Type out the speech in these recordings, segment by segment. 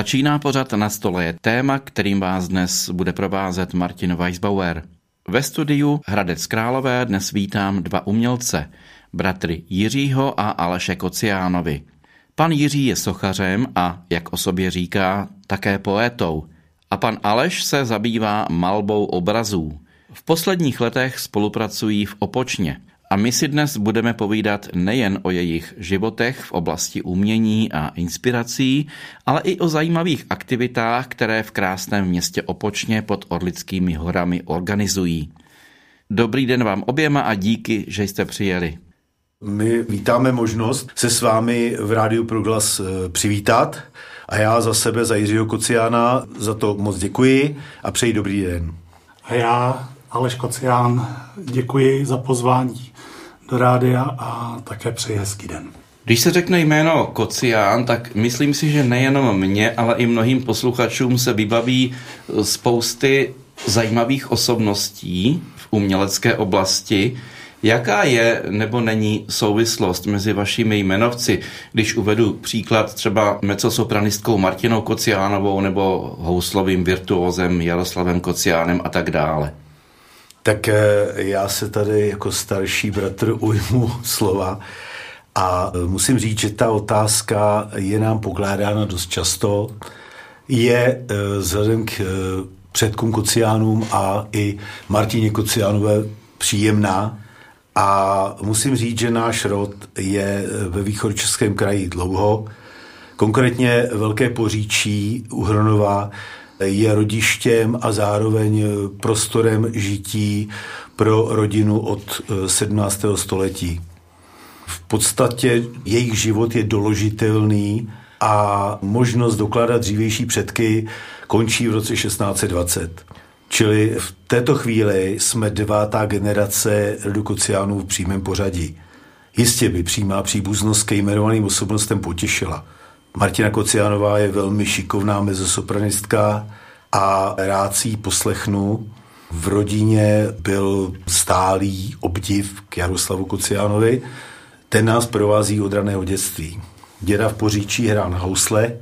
Začíná pořad na stole je téma, kterým vás dnes bude provázet Martin Weisbauer. Ve studiu Hradec Králové dnes vítám dva umělce, bratry Jiřího a Aleše Kociánovi. Pan Jiří je sochařem a, jak o sobě říká, také poétou. A pan Aleš se zabývá malbou obrazů. V posledních letech spolupracují v Opočně. A my si dnes budeme povídat nejen o jejich životech v oblasti umění a inspirací, ale i o zajímavých aktivitách, které v krásném městě Opočně pod Orlickými horami organizují. Dobrý den vám oběma a díky, že jste přijeli. My vítáme možnost se s vámi v Rádiu Proglas eh, přivítat a já za sebe, za Jiřího Kociána, za to moc děkuji a přeji dobrý den. A já, Aleš Kocián, děkuji za pozvání do rádia a také přeji hezký den. Když se řekne jméno Kocián, tak myslím si, že nejenom mě, ale i mnohým posluchačům se vybaví spousty zajímavých osobností v umělecké oblasti. Jaká je nebo není souvislost mezi vašimi jmenovci, když uvedu příklad třeba mecosopranistkou Martinou Kociánovou nebo houslovým virtuózem Jaroslavem Kociánem a tak dále? Tak eh, já se tady jako starší bratr ujmu slova a eh, musím říct, že ta otázka je nám pokládána dost často. Je eh, vzhledem k předkům Kociánům a i Martině Kociánové příjemná, a musím říct, že náš rod je ve východočeském kraji dlouho. Konkrétně Velké Poříčí u Hronova je rodištěm a zároveň prostorem žití pro rodinu od 17. Eh, století. V podstatě jejich život je doložitelný a možnost dokládat dřívější předky končí v roce 1620. Čili v této chvíli jsme devátá generace redukociánů v přímém pořadí. Jistě by přímá příbuznost ke jmenovaným osobnostem potěšila. Martina Kociánová je velmi šikovná mezosopranistka a rád si ji poslechnu. V rodině byl stálý obdiv k Jaroslavu Kociánovi. Ten nás provází od raného dětství. Děda v Poříčí hrál na housle,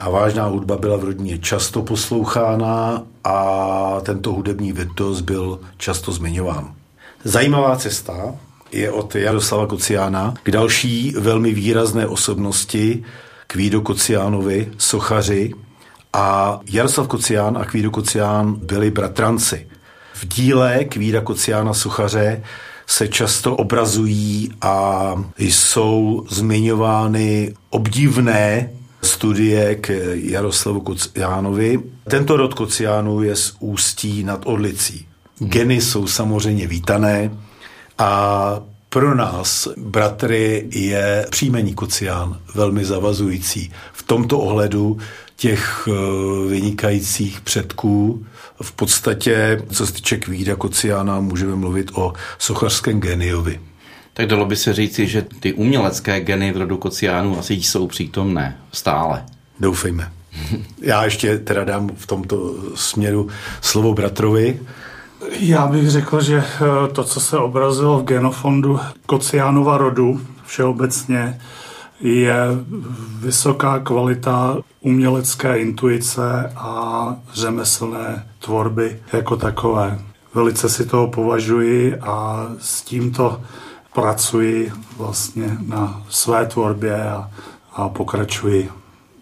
a vážná hudba byla v rodině často poslouchána a tento hudební virtuos byl často zmiňován. Zajímavá cesta je od Jaroslava Kociána k další velmi výrazné osobnosti Kvído Kociánovi, sochaři. A Jaroslav Kocián a Kvído Kocián byli bratranci. V díle Kvída Kociána sochaře se často obrazují a jsou zmiňovány obdivné studie k Jaroslavu Kociánovi. Tento rod Kociánů je z Ústí nad Orlicí. Geny jsou samozřejmě vítané a pro nás, bratry, je příjmení Kocián velmi zavazující. V tomto ohledu těch eh, vynikajících předků v podstatě, co se týče Kvída Kociána, můžeme mluvit o sochařském geniovi tak dalo by se říci, že ty umělecké geny v rodu Kociánů asi jsou přítomné stále. Doufejme. Já ještě teda dám v tomto směru slovo bratrovi. Já bych řekl, že eh, to, co se obrazilo v genofondu Kociánova rodu všeobecně, je vysoká kvalita umělecké intuice a řemeslné tvorby jako takové. Velice si toho považuji a s tímto pracuji vlastně na své tvorbě a, a pokračuji.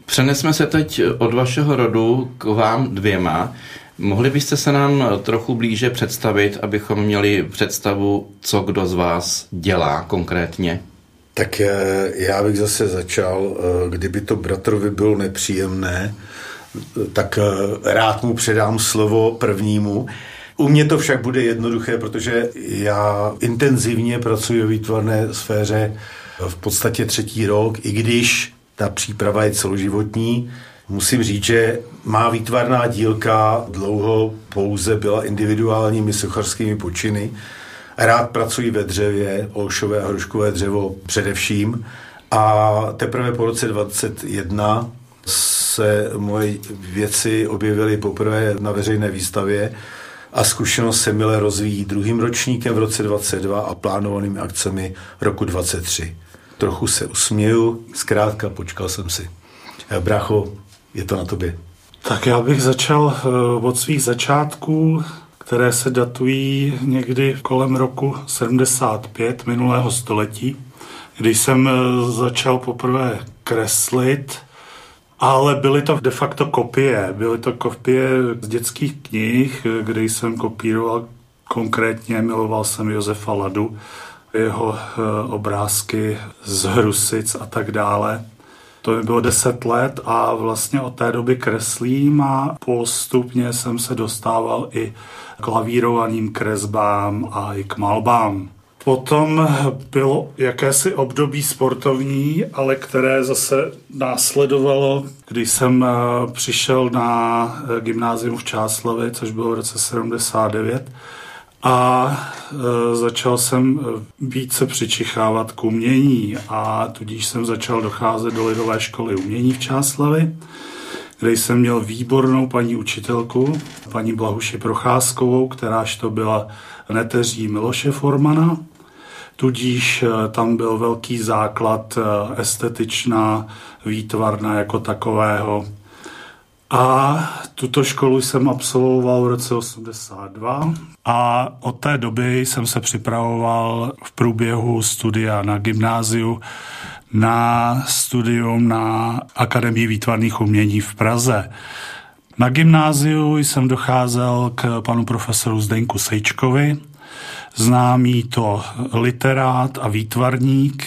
Přenesme se teď od vašeho rodu k vám dvěma. Mohli byste se nám trochu blíže představit, abychom měli představu, co kdo z vás dělá konkrétně? Tak eh, já bych zase začal, eh, kdyby to bratrovi bylo nepříjemné, tak eh, rád mu předám slovo prvnímu. U mě to však bude jednoduché, protože já intenzivně pracuji v výtvarné sféře v podstatě třetí rok, i když ta příprava je celoživotní. Musím říct, že má výtvarná dílka dlouho pouze byla individuálními sochařskými počiny. Rád pracuji ve dřevě, olšové a hruškové dřevo především. A teprve po roce 2021 se moje věci objevily poprvé na veřejné výstavě a zkušenost se mile rozvíjí druhým ročníkem v roce 22 a plánovanými akcemi roku 23. Trochu se usměju, zkrátka počkal jsem si. Eh, Bracho, Je to na tobě. Tak já bych začal eh, od svých začátků, které se datují někdy kolem roku 75 minulého století, kdy jsem eh, začal poprvé kreslit, ale byly to de facto kopie. Byly to kopie z dětských knih, kde jsem kopíroval konkrétně, miloval jsem Josefa Ladu, jeho eh, obrázky z Hrusic a tak dále. To mi bylo 10 let a vlastně od té doby kreslím a postupně jsem se dostával i k lavírovaným kresbám a i k malbám. Potom bylo jakési období sportovní, ale které zase následovalo, když jsem eh, přišel na eh, gymnázium v Čáslavi, což bylo v roce 79, a e, začal jsem e, více přičichávat k umění a tudíž jsem začal docházet do Lidové školy umění v Čáslavi, kde jsem měl výbornou paní učitelku, paní Blahuši Procházkovou, kteráž to byla neteří Miloše Formana. Tudíž e, tam byl velký základ estetičná výtvarna jako takového a tuto školu jsem absolvoval v roce 82 a od té doby jsem se připravoval v průběhu studia na gymnáziu na studium na Akademii výtvarných umění v Praze. Na gymnáziu jsem docházel k panu profesoru Zdenku Sejčkovi, známý to literát a výtvarník,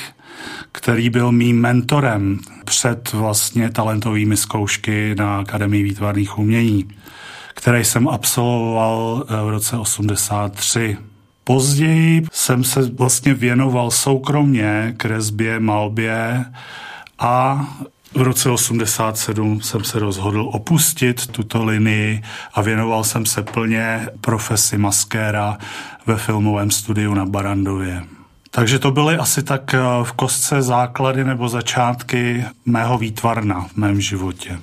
který byl mým mentorem před vlastně talentovými zkoušky na Akademii výtvarných umění, které jsem absolvoval eh, v roce 83. Později jsem se vlastně věnoval soukromně kresbě, malbě a v roce 87 jsem se rozhodl opustit tuto linii a věnoval jsem se plně profesi maskéra ve filmovém studiu na Barandově. Takže to byly asi tak eh, v kostce základy nebo začátky mého výtvarna v mém životě.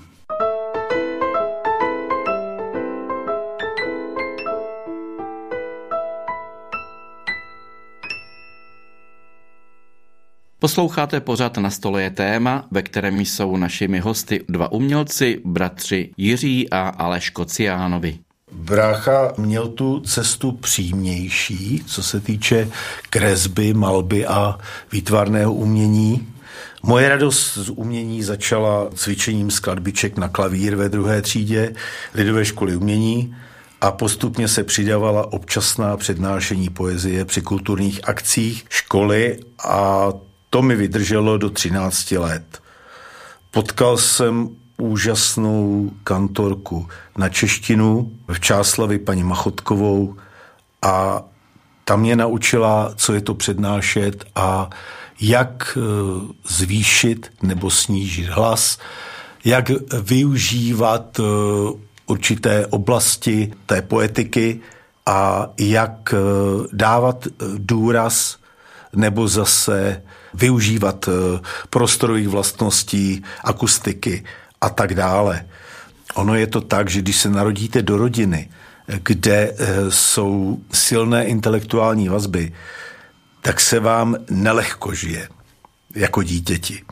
Posloucháte pořád na stole je téma, ve kterém jsou našimi hosty dva umělci, bratři Jiří a Aleš Kociánovi. Brácha měl tu cestu přímější, co se týče kresby, malby a výtvarného umění. Moje radost z umění začala cvičením skladbiček na klavír ve druhé třídě Lidové školy umění a postupně se přidávala občasná přednášení poezie při kulturních akcích školy a to mi vydrželo do 13 let. Potkal jsem úžasnou kantorku na češtinu v Čáslavi paní Machotkovou. A tam mě naučila, co je to přednášet a jak e, zvýšit nebo snížit hlas, jak využívat e, určité oblasti té poetiky a jak e, dávat důraz nebo zase využívat prostorových vlastností, akustiky a tak dále. Ono je to tak, že když se narodíte do rodiny, kde eh, jsou silné intelektuální vazby, tak se vám nelehko žije jako dítěti.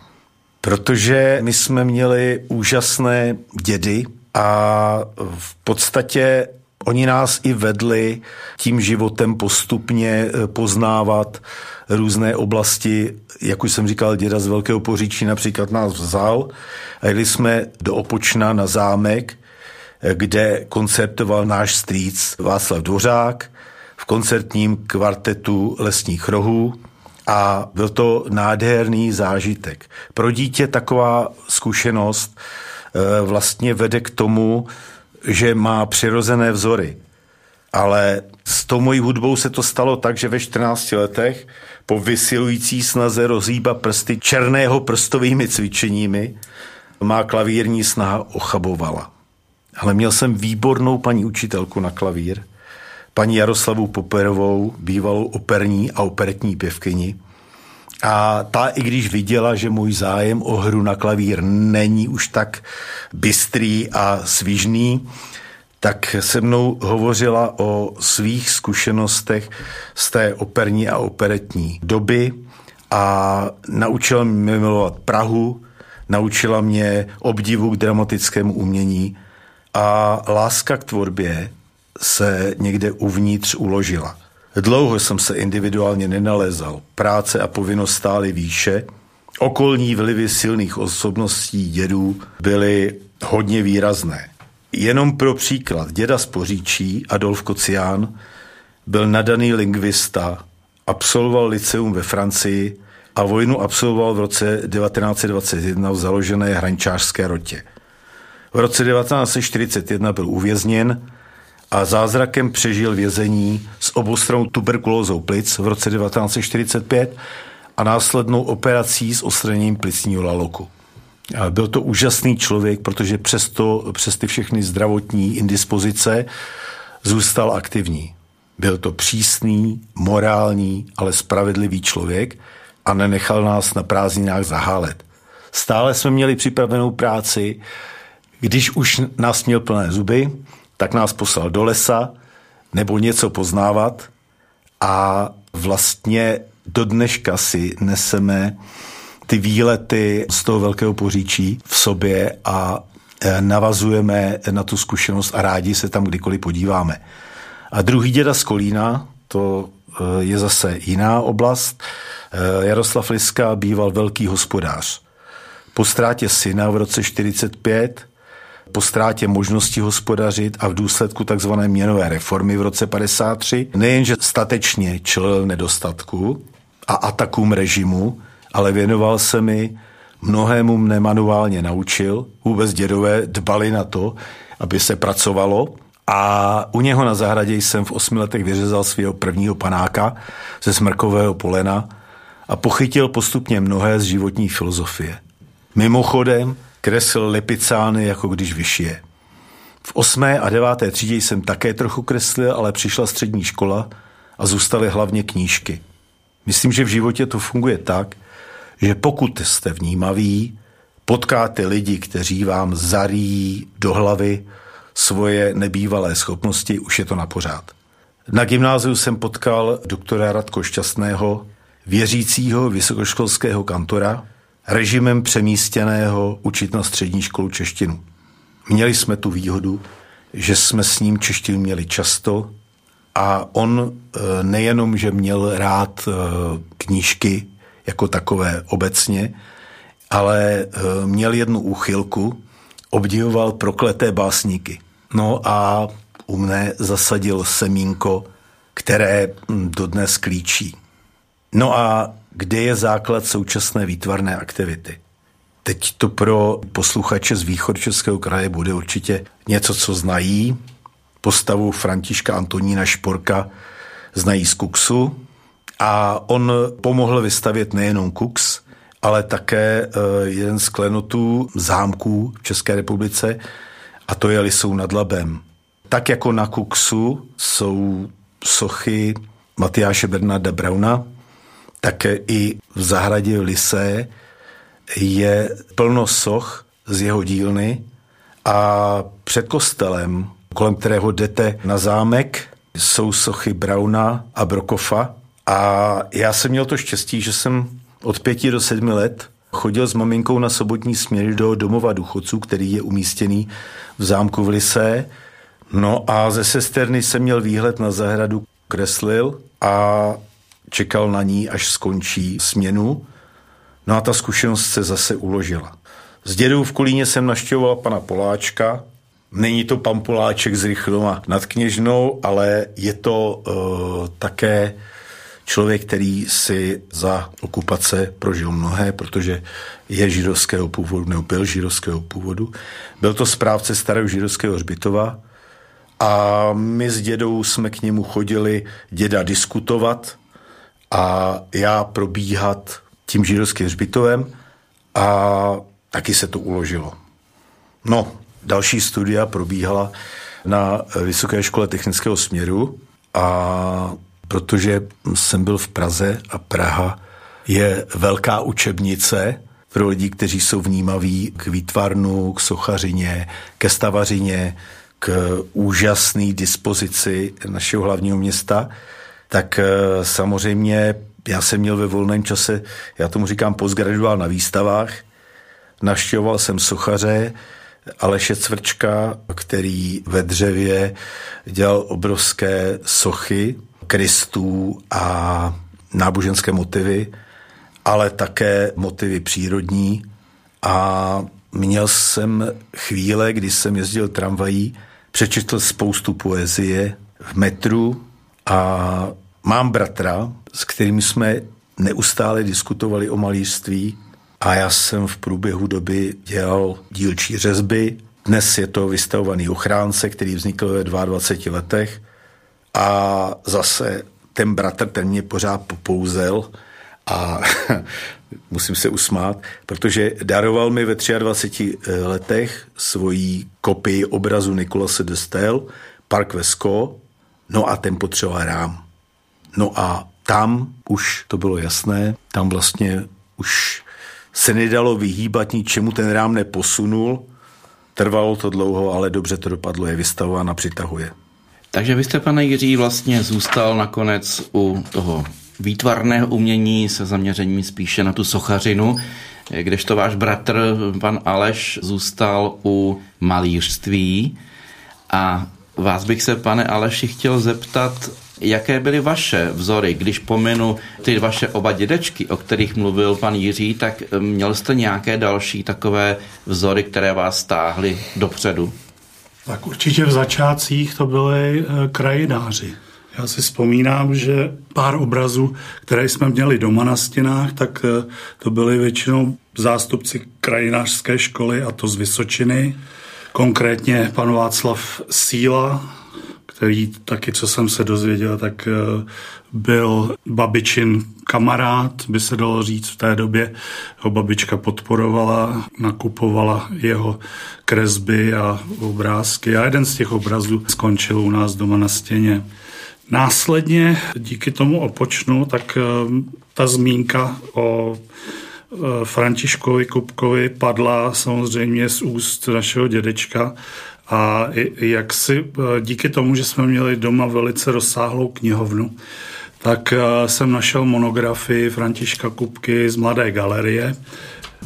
Protože my jsme měli úžasné dědy a v podstatě oni nás i vedli tím životem postupně eh, poznávat různé oblasti, jak už jsem říkal, děda z Velkého poříčí například nás vzal a jeli jsme do Opočna na zámek, kde koncertoval náš strýc Václav Dvořák v koncertním kvartetu Lesních rohů a byl to nádherný zážitek. Pro dítě taková zkušenost eh, vlastně vede k tomu, že má přirozené vzory. Ale s tou mojí hudbou se to stalo tak, že ve 14 letech po vysilující snaze rozhýba prsty černého prstovými cvičeními má klavírní snaha ochabovala. Ale měl jsem výbornou paní učitelku na klavír, paní Jaroslavu Poperovou, bývalou operní a operetní pěvkyni. A ta, i když viděla, že můj zájem o hru na klavír není už tak bystrý a svížný, tak se mnou hovořila o svých zkušenostech z té operní a operetní doby a naučila mě milovat Prahu, naučila mě obdivu k dramatickému umění a láska k tvorbě se někde uvnitř uložila. Dlouho jsem se individuálně nenalézal. Práce a povinnost stály výše. Okolní vlivy silných osobností dědů byly hodně výrazné. Jenom pro příklad, děda z Poříčí, Adolf Kocián, byl nadaný lingvista, absolvoval liceum ve Francii a vojnu absolvoval v roce 1921 v založené hrančářské rotě. V roce 1941 byl uvězněn a zázrakem přežil vězení s obostranou tuberkulózou plic v roce 1945 a následnou operací s odstraněním plicního laloku. Byl to úžasný člověk, protože přesto, přes ty všechny zdravotní indispozice zůstal aktivní. Byl to přísný, morální, ale spravedlivý člověk a nenechal nás na prázdninách zahálet. Stále jsme měli připravenou práci, když už nás měl plné zuby, tak nás poslal do lesa nebo něco poznávat a vlastně do dneška si neseme ty výlety z toho velkého poříčí v sobě a e, navazujeme na tu zkušenost a rádi se tam kdykoliv podíváme. A druhý děda z Kolína, to e, je zase jiná oblast. E, Jaroslav Liska býval velký hospodář. Po ztrátě syna v roce 45 po ztrátě možnosti hospodařit a v důsledku tzv. měnové reformy v roce 53 nejenže statečně čelil nedostatku a atakům režimu, ale věnoval se mi, mnohému mne manuálně naučil, vůbec dědové dbali na to, aby se pracovalo a u něho na zahradě jsem v osmi letech vyřezal svého prvního panáka ze smrkového polena a pochytil postupně mnohé z životní filozofie. Mimochodem, kreslil lipicány, jako když vyšije. V osmé a deváté třídě jsem také trochu kreslil, ale přišla střední škola a zůstaly hlavně knížky. Myslím, že v životě to funguje tak, že pokud jste vnímaví, potkáte lidi, kteří vám zarí do hlavy svoje nebývalé schopnosti, už je to na pořád. Na gymnáziu jsem potkal doktora Radko Šťastného, věřícího vysokoškolského kantora, režimem přemístěného učit na střední školu češtinu. Měli jsme tu výhodu, že jsme s ním češtinu měli často a on e, nejenom, že měl rád e, knížky jako takové obecně, ale e, měl jednu úchylku, obdivoval prokleté básníky. No a u mne zasadil semínko, které dodnes klíčí. No a kde je základ současné výtvarné aktivity. Teď to pro posluchače z východ Českého kraje bude určitě něco, co znají. Postavu Františka Antonína Šporka znají z Kuksu a on pomohl vystavět nejenom Kuks, ale také eh, jeden z klenotů zámků v České republice a to je Lisou nad Labem. Tak jako na Kuksu jsou sochy Matyáše Bernarda Brauna, tak i v zahradě Lise je plno soch z jeho dílny a před kostelem, kolem kterého jdete na zámek, jsou sochy Brauna a Brokofa. A já jsem měl to štěstí, že jsem od pěti do sedmi let chodil s maminkou na sobotní směry do domova důchodců, který je umístěný v zámku v Lise. No a ze sesterny jsem měl výhled na zahradu, kreslil a čekal na ní, až skončí směnu. No a ta zkušenost se zase uložila. S dědou v Kolíně jsem naštěvoval pana Poláčka. Není to pan Poláček z Rychloma nad Kněžnou, ale je to uh, také člověk, který si za okupace prožil mnohé, protože je židovského původu, nebo byl židovského původu. Byl to správce starého židovského hřbitova a my s dědou jsme k němu chodili děda diskutovat, a já probíhat tím židovským hřbitovem a taky se to uložilo. No, další studia probíhala na Vysoké škole technického směru a protože jsem byl v Praze a Praha je velká učebnice pro lidi, kteří jsou vnímaví k výtvarnu, k sochařině, ke stavařině, k úžasné dispozici našeho hlavního města, tak eh, samozřejmě já jsem měl ve volném čase, já tomu říkám postgraduál na výstavách Naštěvoval jsem sochaře Aleše Cvrčka, který ve dřevě dělal obrovské sochy Kristů a náboženské motivy, ale také motivy přírodní. A měl jsem chvíle, kdy jsem jezdil tramvají, přečetl spoustu poezie v metru a mám bratra, s kterým jsme neustále diskutovali o malířství a já jsem v průběhu doby dělal dílčí řezby. Dnes je to vystavovaný ochránce, který vznikl ve 22 letech a zase ten bratr, ten mě pořád popouzel a musím se usmát, protože daroval mi ve 23 letech svoji kopii obrazu Nikolase de Stel, Park Vesko, no a ten potřeboval rám. No a tam už to bylo jasné, tam vlastně už se nedalo vyhýbat ničemu, ten rám neposunul, trvalo to dlouho, ale dobře to dopadlo, je vystavován a přitahuje. Takže vy jste, pane Jiří, vlastně zůstal nakonec u toho výtvarného umění se zaměřením spíše na tu sochařinu, kdežto váš bratr, pan Aleš, zůstal u malířství. A vás bych se, pane Aleši, chtěl zeptat, Jaké byly vaše vzory, když pomenu ty vaše oba dědečky, o kterých mluvil pan Jiří, tak eh, měl jste nějaké další takové vzory, které vás stáhly dopředu? Tak určitě v začátcích to byly eh, krajináři. Já si vzpomínám, že pár obrazů, které jsme měli doma na stěnách, tak eh, to byly většinou zástupci krajinářské školy, a to z Vysočiny. Konkrétně pan Václav Síla, který taky, co jsem se dozvěděl, tak eh, byl babičin kamarád, by se dalo říct v té době. Ho babička podporovala, nakupovala jeho kresby a obrázky a jeden z těch obrazů skončil u nás doma na stěně. Následně díky tomu opočnu, tak eh, ta zmínka o Františkovi Kupkovi padla samozřejmě z úst našeho dědečka a jak si e, díky tomu, že jsme měli doma velice rozsáhlou knihovnu, tak e, jsem našel monografii Františka Kupky z Mladé galerie,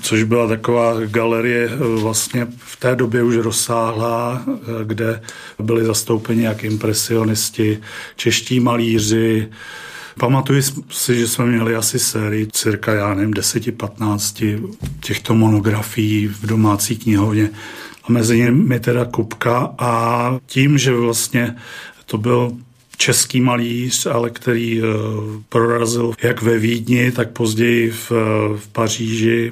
což byla taková galerie vlastně v té době už rozsáhlá, kde byli zastoupeni jak impresionisti, čeští malíři, Pamatuji si, že jsme měli asi sérii cirka, já nevím, 10-15 těchto monografií v domácí knihovně a mezi nimi teda Kupka a tím, že vlastně to byl český malíř, ale který uh, prorazil jak ve Vídni, tak později v, v Paříži,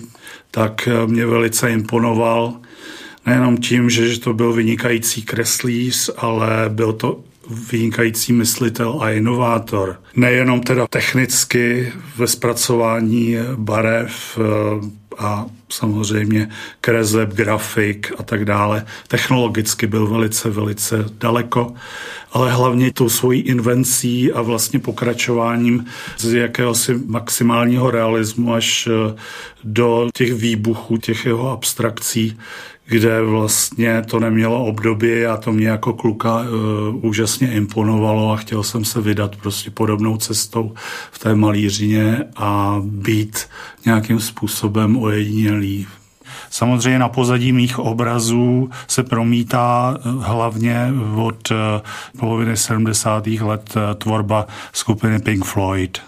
tak uh, mě velice imponoval. Nejenom tím, že, že to byl vynikající kreslíř, ale byl to vynikající myslitel a inovátor. Nejenom teda technicky ve zpracování barev uh, a samozřejmě kreseb, grafik a tak dále. Technologicky byl velice, velice daleko, ale hlavně tou svojí invencí a vlastně pokračováním z jakéhosi maximálního realismu až eh, do těch výbuchů, těch jeho abstrakcí, kde vlastně to nemělo období a to mě jako kluka uh, úžasně imponovalo a chtěl jsem se vydat prostě podobnou cestou v té malířině a být nějakým způsobem ojedinělý. Samozřejmě na pozadí mých obrazů se promítá eh, hlavně od eh, poloviny 70. let tvorba skupiny Pink Floyd.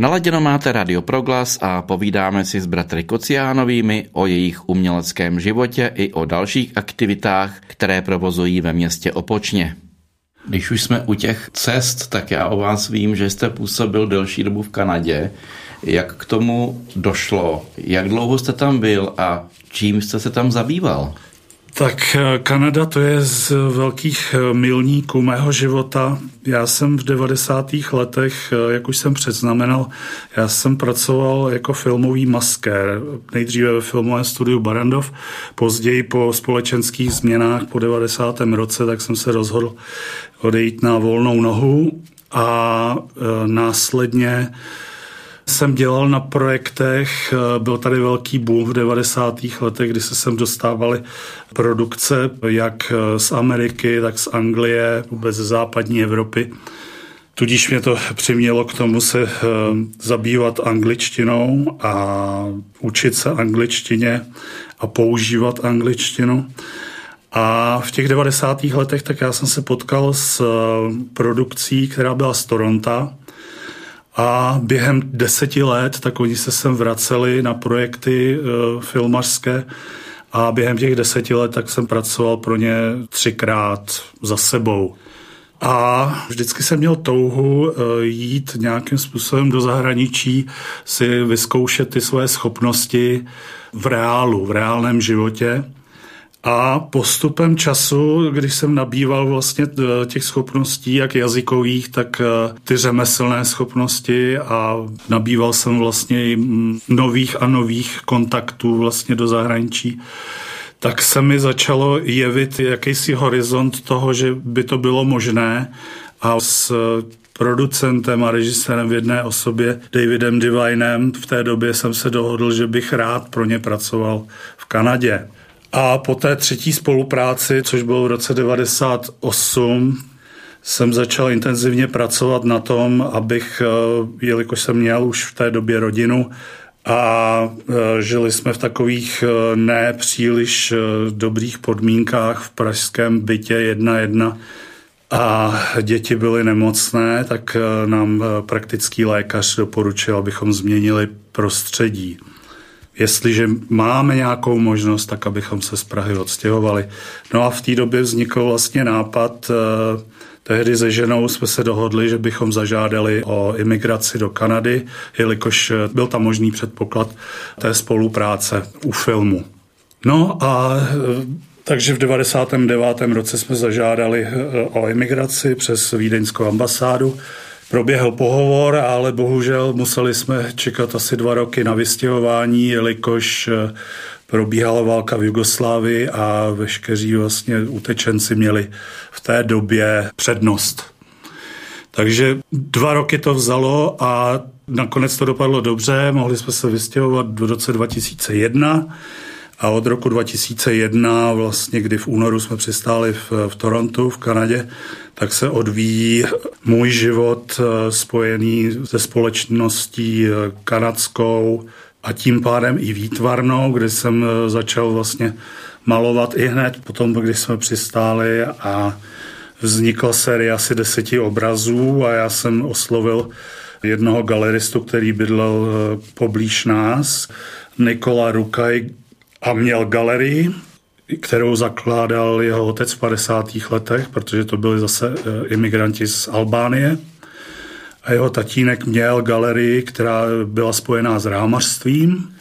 Naladěno máte Radio Proglas a povídáme si s bratry Kociánovými o jejich uměleckém životě i o dalších aktivitách, které provozují ve městě Opočně. Když už jsme u těch cest, tak já o vás vím, že jste působil delší dobu v Kanadě. Jak k tomu došlo? Jak dlouho jste tam byl a čím jste se tam zabýval? Tak eh, Kanada to je z velkých eh, milníků mého života. Já jsem v 90. letech, eh, jak už jsem předznamenal, já jsem pracoval jako filmový maskér. Nejdříve ve filmovém studiu Barandov, později po společenských změnách po 90. roce, tak jsem se rozhodl odejít na volnou nohu a následně jsem dělal na projektech, eh, byl tady velký boom v 90. letech, kdy se sem dostávaly produkce jak eh, z Ameriky, tak z Anglie, vůbec ze západní Evropy. Tudíž mě to přimělo k tomu se eh, zabývat angličtinou a učit se angličtině a používat angličtinu. A v těch 90. letech tak já jsem se potkal s produkcí, která byla z Toronto, a během deseti let, tak oni se sem vraceli na projekty uh, filmařské a během těch deseti let tak jsem pracoval pro ně třikrát za sebou. A vždycky jsem měl touhu e, jít nějakým způsobem do zahraničí, si vyzkoušet ty svoje schopnosti v reálu, v reálném životě. A postupem času, když jsem nabýval vlastně eh, těch schopností, jak jazykových, tak eh, ty řemeslné schopnosti a nabýval jsem vlastně nových a nových kontaktů vlastně do zahraničí, tak se mi začalo jevit jakýsi horizont toho, že by to bylo možné a s producentem a režisérem v jedné osobě, Davidem Divinem, v té době jsem se dohodl, že bych rád pro ně pracoval v Kanadě. A po té třetí spolupráci, což bylo v roce 98, jsem začal intenzivně pracovat na tom, abych, eh, jelikož jsem měl už v té době rodinu, a eh, žili jsme v takových eh, nepříliš dobrých podmínkách v pražském bytě jedna jedna a děti byly nemocné, tak nám praktický lékař doporučil, abychom změnili prostředí jestliže máme nějakou možnost, tak abychom se z Prahy odstěhovali. No a v té době vznikl vlastně nápad, eh, tehdy se ženou jsme se dohodli, že bychom zažádali o imigraci do Kanady, jelikož eh, byl tam možný předpoklad té spolupráce u filmu. No a eh, takže v 99. roce jsme zažádali o imigraci přes Vídeňskou ambasádu Proběhl pohovor, ale bohužel museli jsme čekat asi dva roky na vystěhování, jelikož eh, probíhala válka v Jugoslávii a veškeří vlastně utečenci měli v té době přednost. Takže dva roky to vzalo a nakonec to dopadlo dobře, mohli jsme se vystěhovat v roce 2001 a od roku 2001, vlastně kdy v únoru jsme přistáli v, v Torontu, v Kanadě, tak se odvíjí můj život eh, spojený se společností eh, kanadskou a tím pádem i výtvarnou, kde jsem eh, začal vlastně malovat i hned potom, když jsme přistáli a vznikla série asi deseti obrazů a já jsem oslovil jednoho galeristu, který bydlel poblíž nás, Nikola Rukaj, a měl galerii, kterou zakládal jeho otec v 50. letech, protože to byli zase eh, imigranti z Albánie. A jeho tatínek měl galerii, která byla spojená s rámařstvím.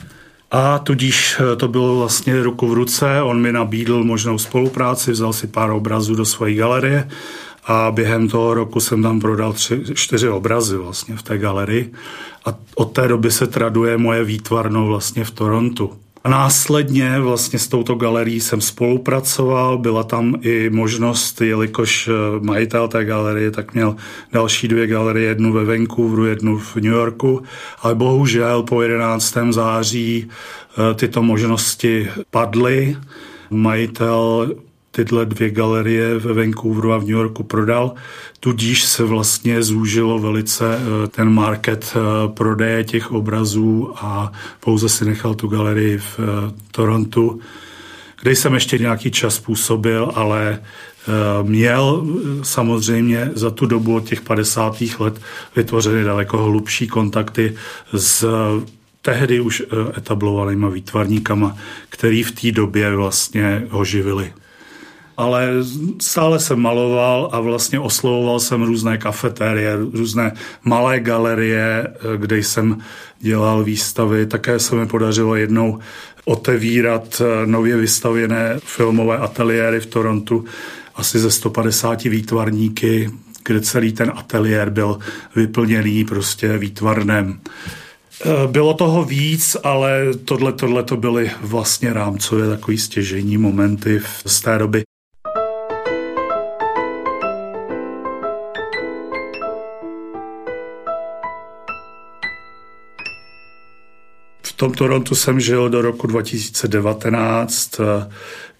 A tudíž eh, to bylo vlastně ruku v ruce. On mi nabídl možnou spolupráci, vzal si pár obrazů do své galerie a během toho roku jsem tam prodal tři, čtyři obrazy vlastně v té galerii. A od té doby se traduje moje výtvarno vlastně v Torontu. A následně vlastně s touto galerií jsem spolupracoval, byla tam i možnost, jelikož eh, majitel té galerie tak měl další dvě galerie, jednu ve Vancouveru, jednu v New Yorku, ale bohužel po 11. září eh, tyto možnosti padly. Majitel tyhle dvě galerie ve Vancouveru a v New Yorku prodal. Tudíž se vlastně zúžilo velice eh, ten market eh, prodeje těch obrazů a pouze si nechal tu galerii v eh, Torontu, kde jsem ještě nějaký čas působil, ale měl samozřejmě za tu dobu od těch 50. let vytvořeny daleko hlubší kontakty s tehdy už etablovanýma výtvarníkama, který v té době vlastně ho živili ale stále jsem maloval a vlastně oslovoval jsem různé kafetérie, různé malé galerie, kde jsem dělal výstavy. Také se mi podařilo jednou otevírat nově vystavěné filmové ateliéry v Torontu asi ze 150 výtvarníky, kde celý ten ateliér byl vyplněný prostě výtvarnem. Bylo toho víc, ale tohle, tohle to byly vlastně rámcové takový stěžení momenty z té doby. Tom Torontu jsem žil do roku 2019,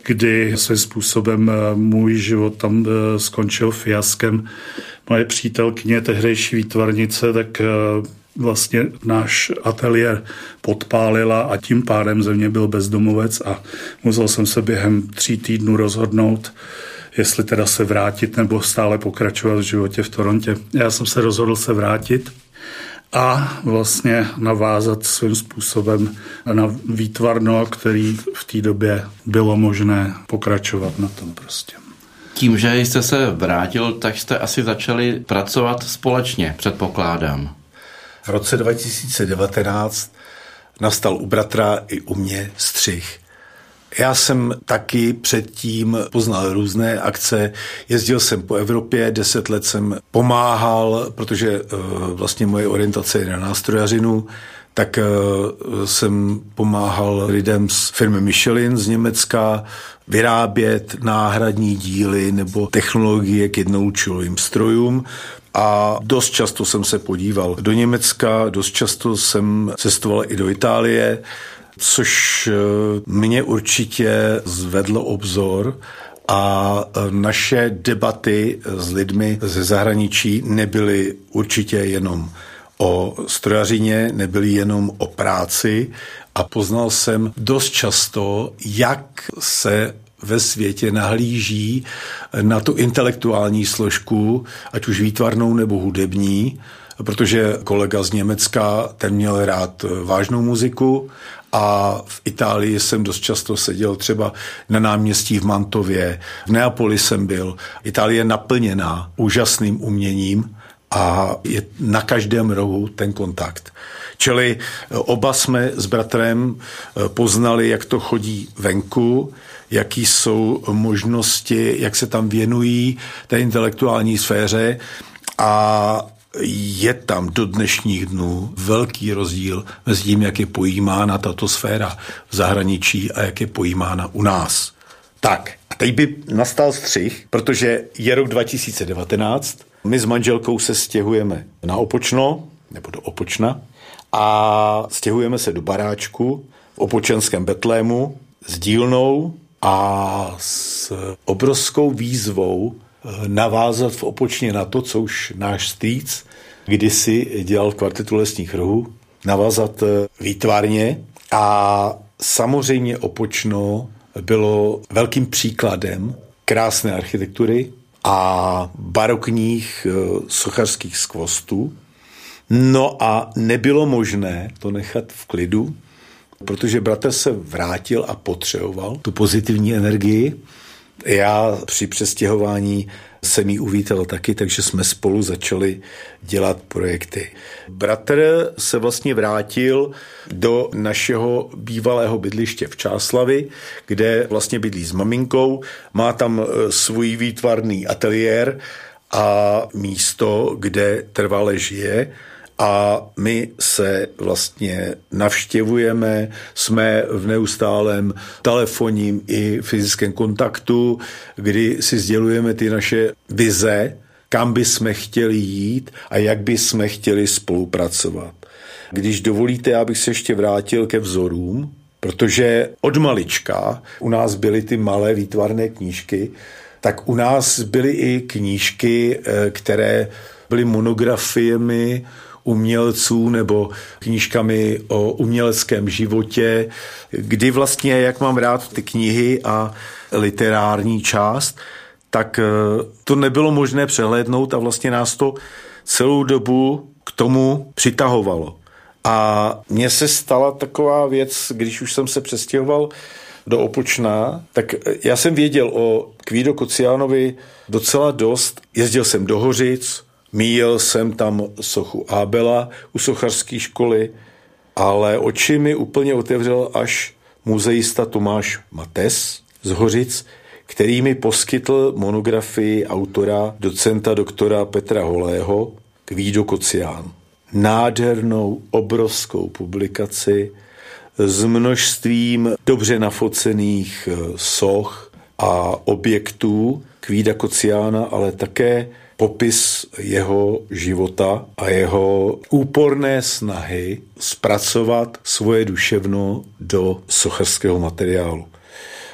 kdy svým způsobem můj život tam skončil fiaskem. Moje přítelkyně, tehdejší výtvarnice, tak vlastně náš ateliér podpálila a tím pádem ze mě byl bezdomovec a musel jsem se během tří týdnů rozhodnout, jestli teda se vrátit nebo stále pokračovat v životě v Torontě. Já jsem se rozhodl se vrátit a vlastně navázat svým způsobem na výtvarno, který v té době bylo možné pokračovat na tom prostě. Tím, že jste se vrátil, tak jste asi začali pracovat společně, předpokládám. V roce 2019 nastal u bratra i u mě střih. Já jsem taky předtím poznal různé akce, jezdil jsem po Evropě, deset let jsem pomáhal, protože uh, vlastně moje orientace je na nástrojařinu, tak uh, jsem pomáhal lidem z firmy Michelin z Německa vyrábět náhradní díly nebo technologie k jednoučilovým strojům. A dost často jsem se podíval do Německa, dost často jsem cestoval i do Itálie, což eh, mě určitě zvedlo obzor a eh, naše debaty s lidmi ze zahraničí nebyly určitě jenom o strojařině, nebyly jenom o práci. A poznal jsem dost často, jak se ve světě nahlíží na tu intelektuální složku, ať už výtvarnou nebo hudební, protože kolega z Německa, ten měl rád vážnou muziku a v Itálii jsem dost často seděl třeba na náměstí v Mantově, v Neapoli jsem byl. Itálie je naplněná úžasným uměním a je na každém rohu ten kontakt. Čili oba jsme s bratrem poznali, jak to chodí venku, jaký jsou možnosti, jak se tam věnují té intelektuální sféře a je tam do dnešních dnů velký rozdíl mezi tím, jak je pojímána tato sféra v zahraničí a jak je pojímána u nás. Tak, a teď by nastal střih, protože je rok 2019, my s manželkou se stěhujeme na Opočno, nebo do Opočna, a stěhujeme se do baráčku v opočenském Betlému s dílnou, a s obrovskou výzvou navázat v opočně na to, co už náš stýc kdysi dělal v kvartetu lesních rohů, navázat eh, výtvarně a samozřejmě opočno bylo velkým příkladem krásné architektury a barokních eh, sochařských skvostů. No a nebylo možné to nechat v klidu, protože bratr se vrátil a potřeboval tu pozitivní energii. Já při přestěhování jsem ji uvítal taky, takže jsme spolu začali dělat projekty. Bratr se vlastně vrátil do našeho bývalého bydliště v Čáslavi, kde vlastně bydlí s maminkou, má tam e, svůj výtvarný ateliér a místo, kde trvale žije a my se vlastně navštěvujeme, jsme v neustálém telefonním i fyzickém kontaktu, kdy si sdělujeme ty naše vize, kam by jsme chtěli jít a jak by jsme chtěli spolupracovat. Když dovolíte, já bych se ještě vrátil ke vzorům, protože od malička u nás byly ty malé výtvarné knížky, tak u nás byly i knížky, eh, které byly monografiemi umělců nebo knížkami o uměleckém životě, kdy vlastně, jak mám rád ty knihy a literární část, tak eh, to nebylo možné přehlédnout a vlastně nás to celou dobu k tomu přitahovalo. A mně se stala taková věc, když už jsem se přestěhoval do Opočná, tak já jsem věděl o Kvído Kociánovi docela dost. Jezdil jsem do Hořic, Míjel jsem tam sochu Abela u sochařské školy, ale oči mi úplně otevřel až muzeista Tomáš Mates z Hořic, který mi poskytl monografii autora docenta doktora Petra Holého Kvído Kocián. Nádhernou, obrovskou publikaci s množstvím dobře nafocených eh, soch a objektů Kvída Kociána, ale také popis jeho života a jeho úporné snahy zpracovat svoje duševno do sochařského materiálu.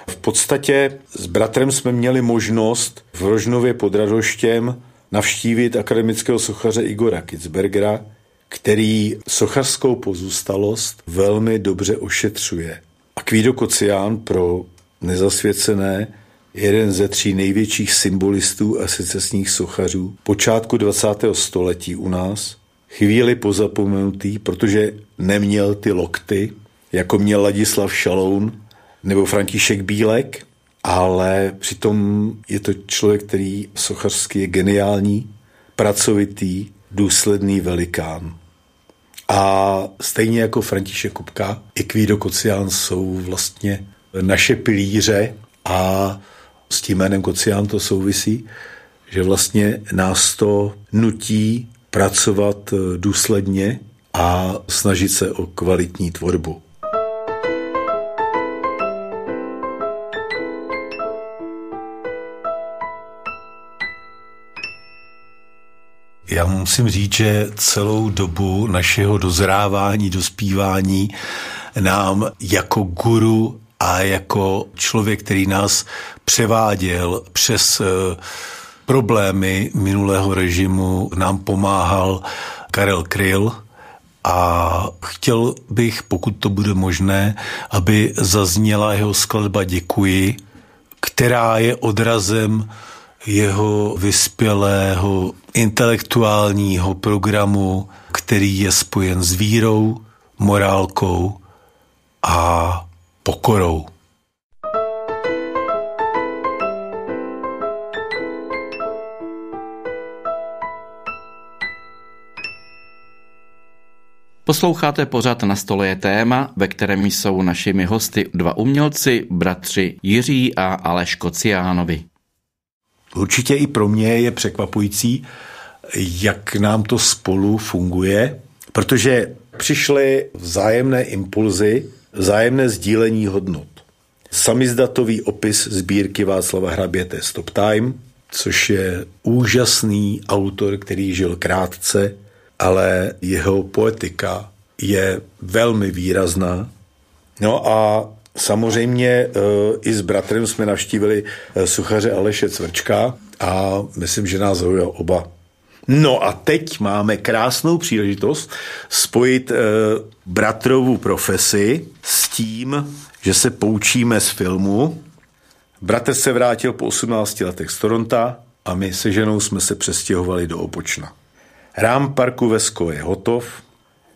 V podstatě s bratrem jsme měli možnost v Rožnově pod Radoštěm navštívit akademického sochaře Igora Kitzbergera, který sochařskou pozůstalost velmi dobře ošetřuje. A Kvído Kocián pro nezasvěcené jeden ze tří největších symbolistů a secesních sochařů počátku 20. století u nás, chvíli pozapomenutý, protože neměl ty lokty, jako měl Ladislav Šaloun nebo František Bílek, ale přitom je to člověk, který sochařsky je geniální, pracovitý, důsledný velikán. A stejně jako František Kupka, i Kvído Kocián jsou vlastně naše pilíře a s tím jménem Kocián to souvisí, že vlastně nás to nutí pracovat důsledně a snažit se o kvalitní tvorbu. Já musím říct, že celou dobu našeho dozrávání, dospívání nám jako guru a jako člověk, který nás převáděl přes eh, problémy minulého režimu, nám pomáhal Karel Kryl, a chtěl bych, pokud to bude možné, aby zazněla jeho skladba Děkuji, která je odrazem jeho vyspělého intelektuálního programu, který je spojen s vírou, morálkou a pokorou. Posloucháte pořád na stole je téma, ve kterém jsou našimi hosty dva umělci, bratři Jiří a Aleš Kociánovi. Určitě i pro mě je překvapující, jak nám to spolu funguje, protože přišly vzájemné impulzy, vzájemné sdílení hodnot. Samizdatový opis sbírky Václava Hraběte Stop Time, což je úžasný autor, který žil krátce, ale jeho poetika je velmi výrazná. No a samozřejmě e, i s bratrem jsme navštívili e, suchaře Aleše Cvrčka a myslím, že nás zaujal oba. No a teď máme krásnou příležitost spojit e, bratrovu profesi s tím, že se poučíme z filmu. Bratr se vrátil po 18 letech z Toronta a my se ženou jsme se přestěhovali do Opočna. Rám parku Vesko je hotov,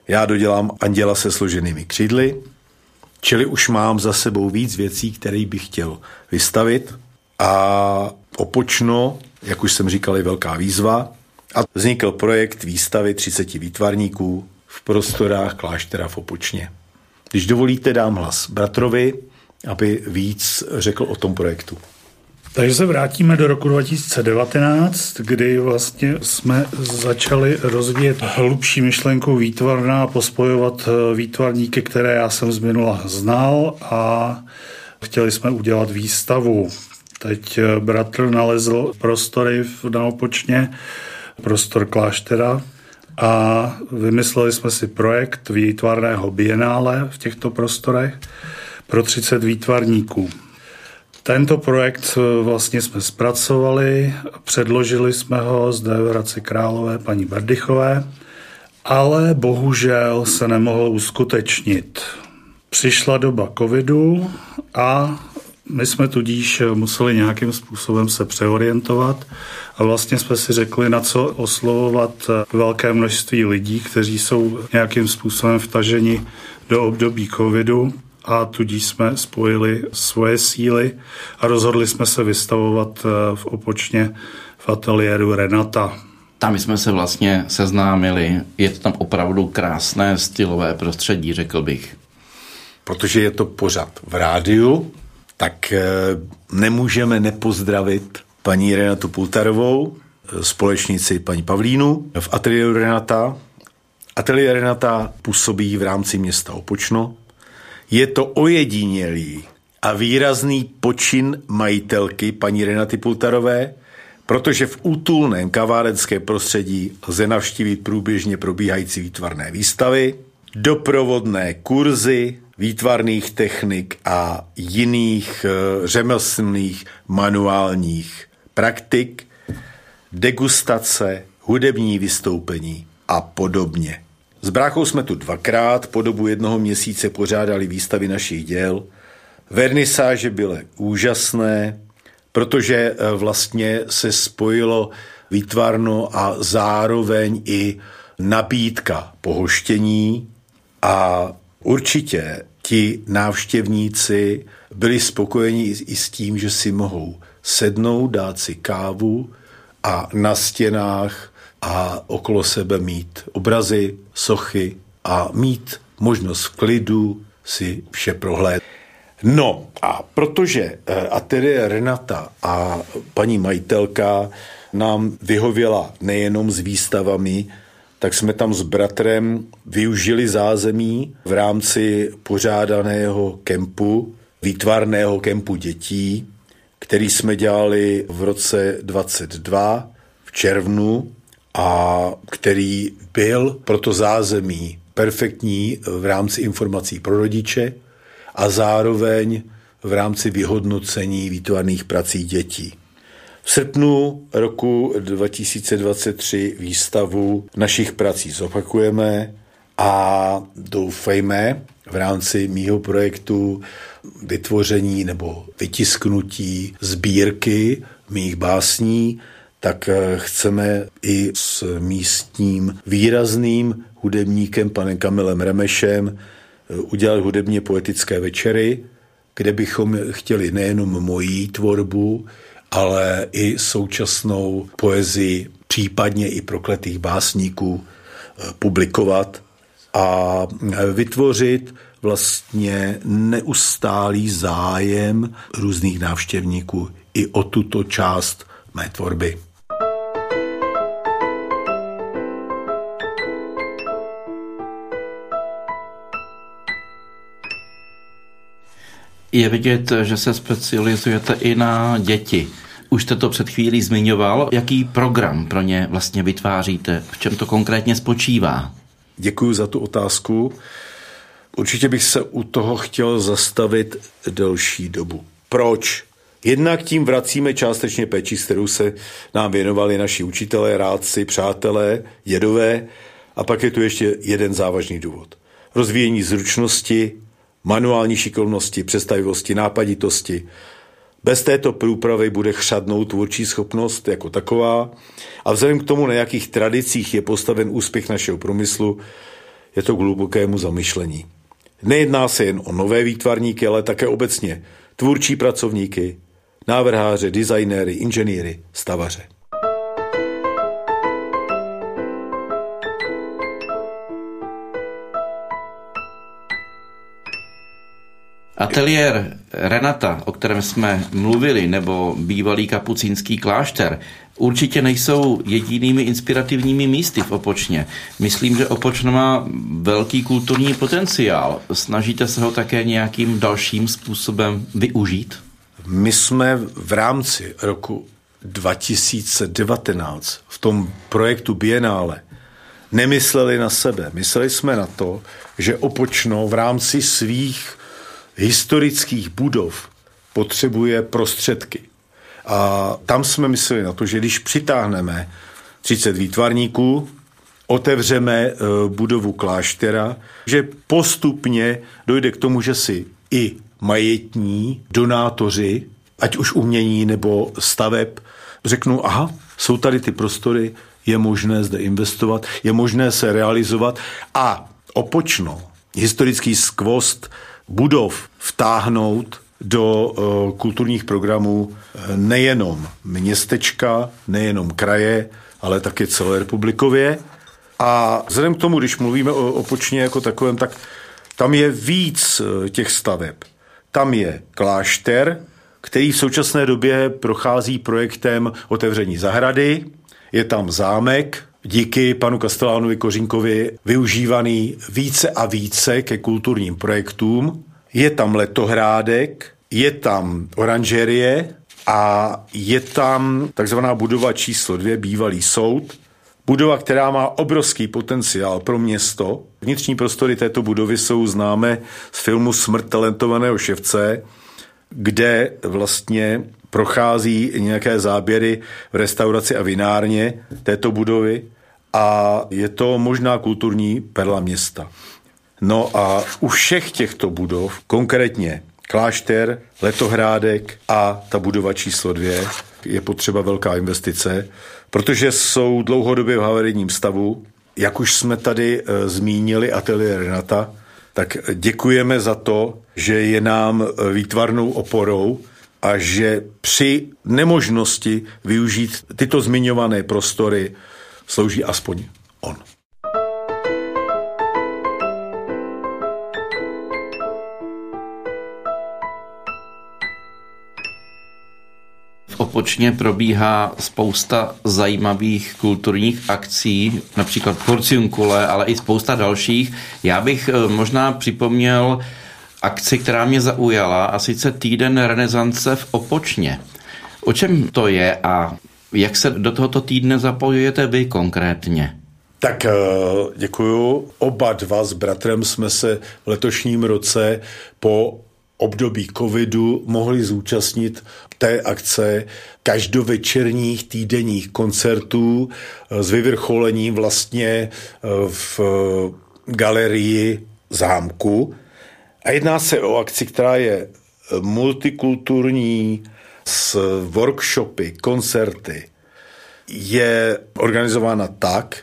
já dodělám anděla se složenými křídly, čili už mám za sebou víc věcí, které bych chtěl vystavit a opočno, jak už jsem říkal, je velká výzva a vznikl projekt výstavy 30 výtvarníků v prostorách kláštera v Opočně. Když dovolíte, dám hlas bratrovi, aby víc řekl o tom projektu. Takže se vrátíme do roku 2019, kdy vlastně jsme začali rozvíjet hlubší myšlenku výtvarná a pospojovat eh, výtvarníky, které já jsem z minula znal a chtěli jsme udělat výstavu. Teď eh, bratr nalezl prostory v Naopočně, prostor kláštera a vymysleli jsme si projekt výtvarného bienále v těchto prostorech pro 30 výtvarníků. Tento projekt eh, vlastně jsme zpracovali, předložili jsme ho zde v Hradci Králové paní Berdychové, ale bohužel se nemohl uskutečnit. Přišla doba covidu a my jsme tudíž museli nějakým způsobem se přeorientovat a vlastně jsme si řekli, na co oslovovat velké množství lidí, kteří jsou nějakým způsobem vtaženi do období covidu a tudíž jsme spojili svoje síly a rozhodli jsme se vystavovat eh, v Opočně v ateliéru Renata. Tam jsme se vlastně seznámili. Je to tam opravdu krásné stylové prostředí, řekl bych. Protože je to pořad v rádiu, tak eh, nemůžeme nepozdravit paní Renatu Pultarovou, eh, společnici paní Pavlínu v ateliéru Renata. Ateliér Renata působí v rámci města Opočno, je to ojedinělý a výrazný počin majitelky paní Renaty Pultarové, protože v útulném kavárenském prostředí lze navštívit průběžně probíhající výtvarné výstavy, doprovodné kurzy výtvarných technik a jiných eh, řemeslných manuálních praktik, degustace, hudební vystoupení a podobně. S bráchou jsme tu dvakrát po dobu jednoho měsíce pořádali výstavy našich děl. Vernisáže byly úžasné, protože eh, vlastně se spojilo výtvarno a zároveň i nabídka pohoštění a určitě ti návštěvníci byli spokojeni i s tím, že si mohou sednout, dát si kávu a na stěnách a okolo sebe mít obrazy, sochy a mít možnost v klidu si vše prohlédnout. No a protože eh, ateliér Renata a paní majitelka nám vyhověla nejenom s výstavami, tak jsme tam s bratrem využili zázemí v rámci pořádaného kempu, výtvarného kempu dětí, který jsme dělali v roce 22 v červnu a který byl pro to zázemí perfektní v rámci informací pro rodiče a zároveň v rámci vyhodnocení výtvarných prací dětí. V srpnu roku 2023 výstavu našich prací zopakujeme a doufejme v rámci mýho projektu vytvoření nebo vytisknutí sbírky mých básní, tak chceme i s místním výrazným hudebníkem panem Kamilem Remešem udělat hudebně poetické večery, kde bychom chtěli nejenom mojí tvorbu, ale i současnou poezii, případně i prokletých básníků eh, publikovat a vytvořit vlastně neustálý zájem různých návštěvníků i o tuto část mé tvorby. Je vidět, že se specializujete i na děti. Už jste to před chvílí zmiňoval. Jaký program pro ně vlastně vytváříte? V čem to konkrétně spočívá? Děkuji za tu otázku. Určitě bych se u toho chtěl zastavit delší dobu. Proč? Jednak tím vracíme částečně péči, s kterou se nám věnovali naši učitelé, rádci, přátelé, jedové. A pak je tu ještě jeden závažný důvod. Rozvíjení zručnosti, manuální šikovnosti, představivosti, nápaditosti. Bez této průpravy bude chřadnout tvůrčí schopnost jako taková a vzhledem k tomu, na jakých tradicích je postaven úspěch našeho průmyslu, je to k hlubokému zamyšlení. Nejedná se jen o nové výtvarníky, ale také obecně tvůrčí pracovníky, návrháře, designéry, inženýry, stavaře. Ateliér Renata, o kterém jsme mluvili, nebo bývalý kapucínský klášter, určitě nejsou jedinými inspirativními místy v Opočně. Myslím, že Opočno má velký kulturní potenciál. Snažíte se ho také nějakým dalším způsobem využít? My jsme v rámci roku 2019 v tom projektu Bienále nemysleli na sebe. Mysleli jsme na to, že Opočno v rámci svých historických budov potřebuje prostředky. A tam jsme mysleli na to, že když přitáhneme 30 výtvarníků, otevřeme e, budovu kláštera, že postupně dojde k tomu, že si i majetní donátoři, ať už umění nebo staveb, řeknou, aha, jsou tady ty prostory, je možné zde investovat, je možné se realizovat a opočno, historický skvost budov vtáhnout do uh, kulturních programů eh, nejenom městečka, nejenom kraje, ale také celorepublikově. A vzhledem k tomu, když mluvíme o Opočně jako takovém, tak tam je víc eh, těch staveb. Tam je klášter, který v současné době prochází projektem otevření zahrady, je tam zámek, díky panu Kastelánovi Kořínkovi využívaný více a více ke kulturním projektům. Je tam letohrádek, je tam oranžerie a je tam takzvaná budova číslo dvě, bývalý soud, budova, která má obrovský potenciál pro město. Vnitřní prostory této budovy jsou známé z filmu Smrt talentovaného ševce, kde vlastně prochází nějaké záběry v restauraci a vinárně této budovy a je to možná kulturní perla města. No a u všech těchto budov, konkrétně klášter, letohrádek a ta budova číslo dvě, je potřeba velká investice, protože jsou dlouhodobě v havarijním stavu. Jak už jsme tady e, zmínili ateliér Renata, tak děkujeme za to, že je nám e, výtvarnou oporou a že při nemožnosti využít tyto zmiňované prostory slouží aspoň on. Opočně probíhá spousta zajímavých kulturních akcí, například Porciunkule, ale i spousta dalších. Já bych eh, možná připomněl akci, která mě zaujala, a sice týden renesance v Opočně. O čem to je a jak se do tohoto týdne zapojujete vy konkrétně? Tak eh, děkuju. Oba dva s bratrem jsme se v letošním roce po období covidu mohli zúčastnit té akce každovečerních týdenních koncertů eh, s vyvrcholením vlastně eh, v galerii zámku. A jedná se o akci, která je multikulturní, s workshopy, koncerty, je organizována tak,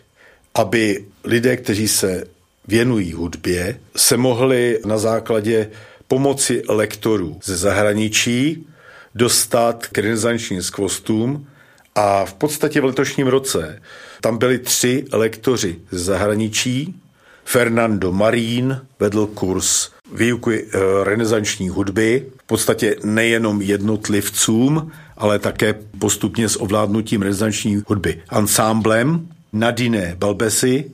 aby lidé, kteří se věnují hudbě, se mohli na základě pomoci lektorů ze zahraničí dostat k renesančním skvostům a v podstatě v letošním roce tam byli tři lektoři ze zahraničí. Fernando Marín vedl kurz výuky eh, renesanční hudby, v podstatě nejenom jednotlivcům, ale také postupně s ovládnutím renesanční hudby. Ansámblem Nadine Balbesi,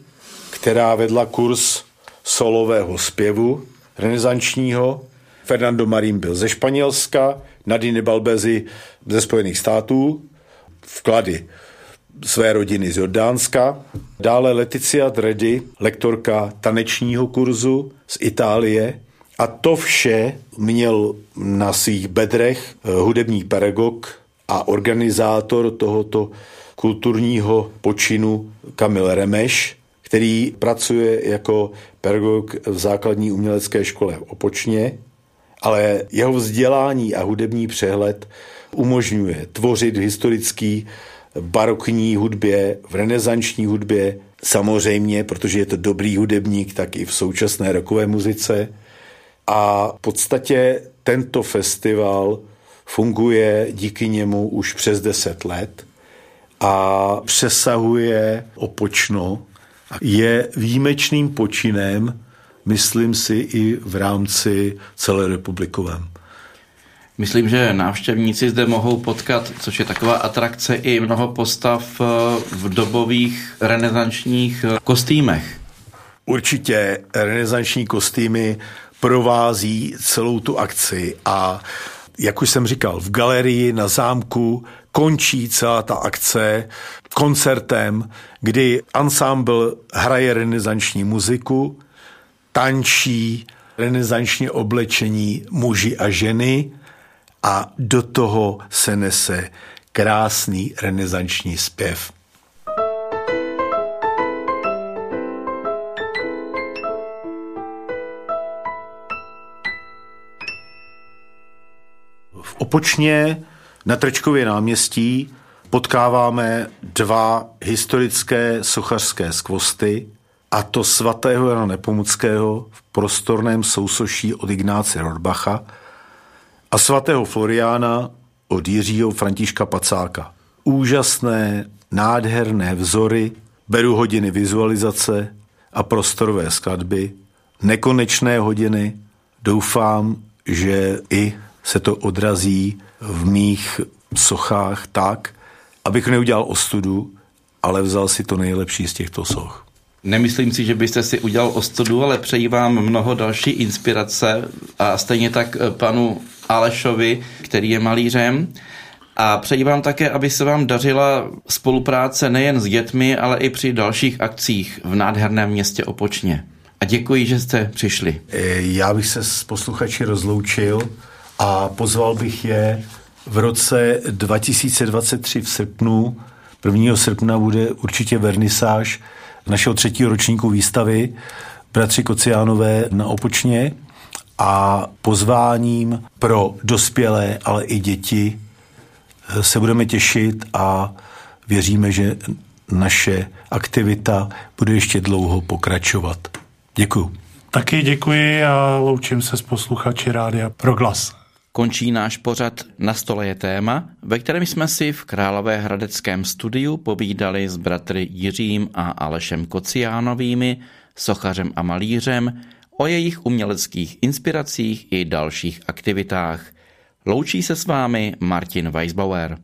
která vedla kurz solového zpěvu renesančního. Fernando Marín byl ze Španělska, Nadine Balbezi ze Spojených států, vklady své rodiny z Jordánska. Dále Leticia Dredy, lektorka tanečního kurzu z Itálie. A to vše měl na svých bedrech eh, hudební pedagog a organizátor tohoto kulturního počinu Kamil Remeš, který pracuje jako pedagog v základní umělecké škole v Opočně, ale jeho vzdělání a hudební přehled umožňuje tvořit historický barokní hudbě, v renesanční hudbě, samozřejmě, protože je to dobrý hudebník, tak i v současné rokové muzice. A v podstatě tento festival funguje díky němu už přes 10 let a přesahuje opočno. Je výjimečným počinem, myslím si, i v rámci celé republikovém. Myslím, že návštěvníci zde mohou potkat, což je taková atrakce, i mnoho postav eh, v dobových renesančních eh, kostýmech. Určitě renesanční kostýmy provází celou tu akci a jak už jsem říkal, v galerii na zámku končí celá ta akce koncertem, kdy ansámbl hraje renesanční muziku, tančí renesančně oblečení muži a ženy a do toho se nese krásný renesanční zpěv. Opočně na Trčkově náměstí potkáváme dva historické sochařské skvosty, a to svatého Jana Nepomuckého v prostorném sousoší od Ignáce Rodbacha a svatého Floriána od Jiřího Františka Pacáka. Úžasné, nádherné vzory, beru hodiny vizualizace a prostorové skladby, nekonečné hodiny. Doufám, že i se to odrazí v mých sochách tak, abych neudělal ostudu, ale vzal si to nejlepší z těchto soch. Nemyslím si, že byste si udělal ostudu, ale přeji vám mnoho další inspirace a stejně tak panu Alešovi, který je malířem. A přeji vám také, aby se vám dařila spolupráce nejen s dětmi, ale i při dalších akcích v nádherném městě Opočně. A děkuji, že jste přišli. E, já bych se s posluchači rozloučil a pozval bych je v roce 2023 v srpnu. 1. srpna bude určitě vernisáž našeho třetího ročníku výstavy Bratři Kociánové na Opočně a pozváním pro dospělé, ale i děti se budeme těšit a věříme, že naše aktivita bude ještě dlouho pokračovat. Děkuji. Taky děkuji a loučím se s posluchači Rádia Proglas. Končí náš pořad Na stole je téma, ve kterém jsme si v Královéhradeckém studiu povídali s bratry Jiřím a Alešem Kociánovými, sochařem a malířem, o jejich uměleckých inspiracích i dalších aktivitách. Loučí se s vámi Martin Weisbauer.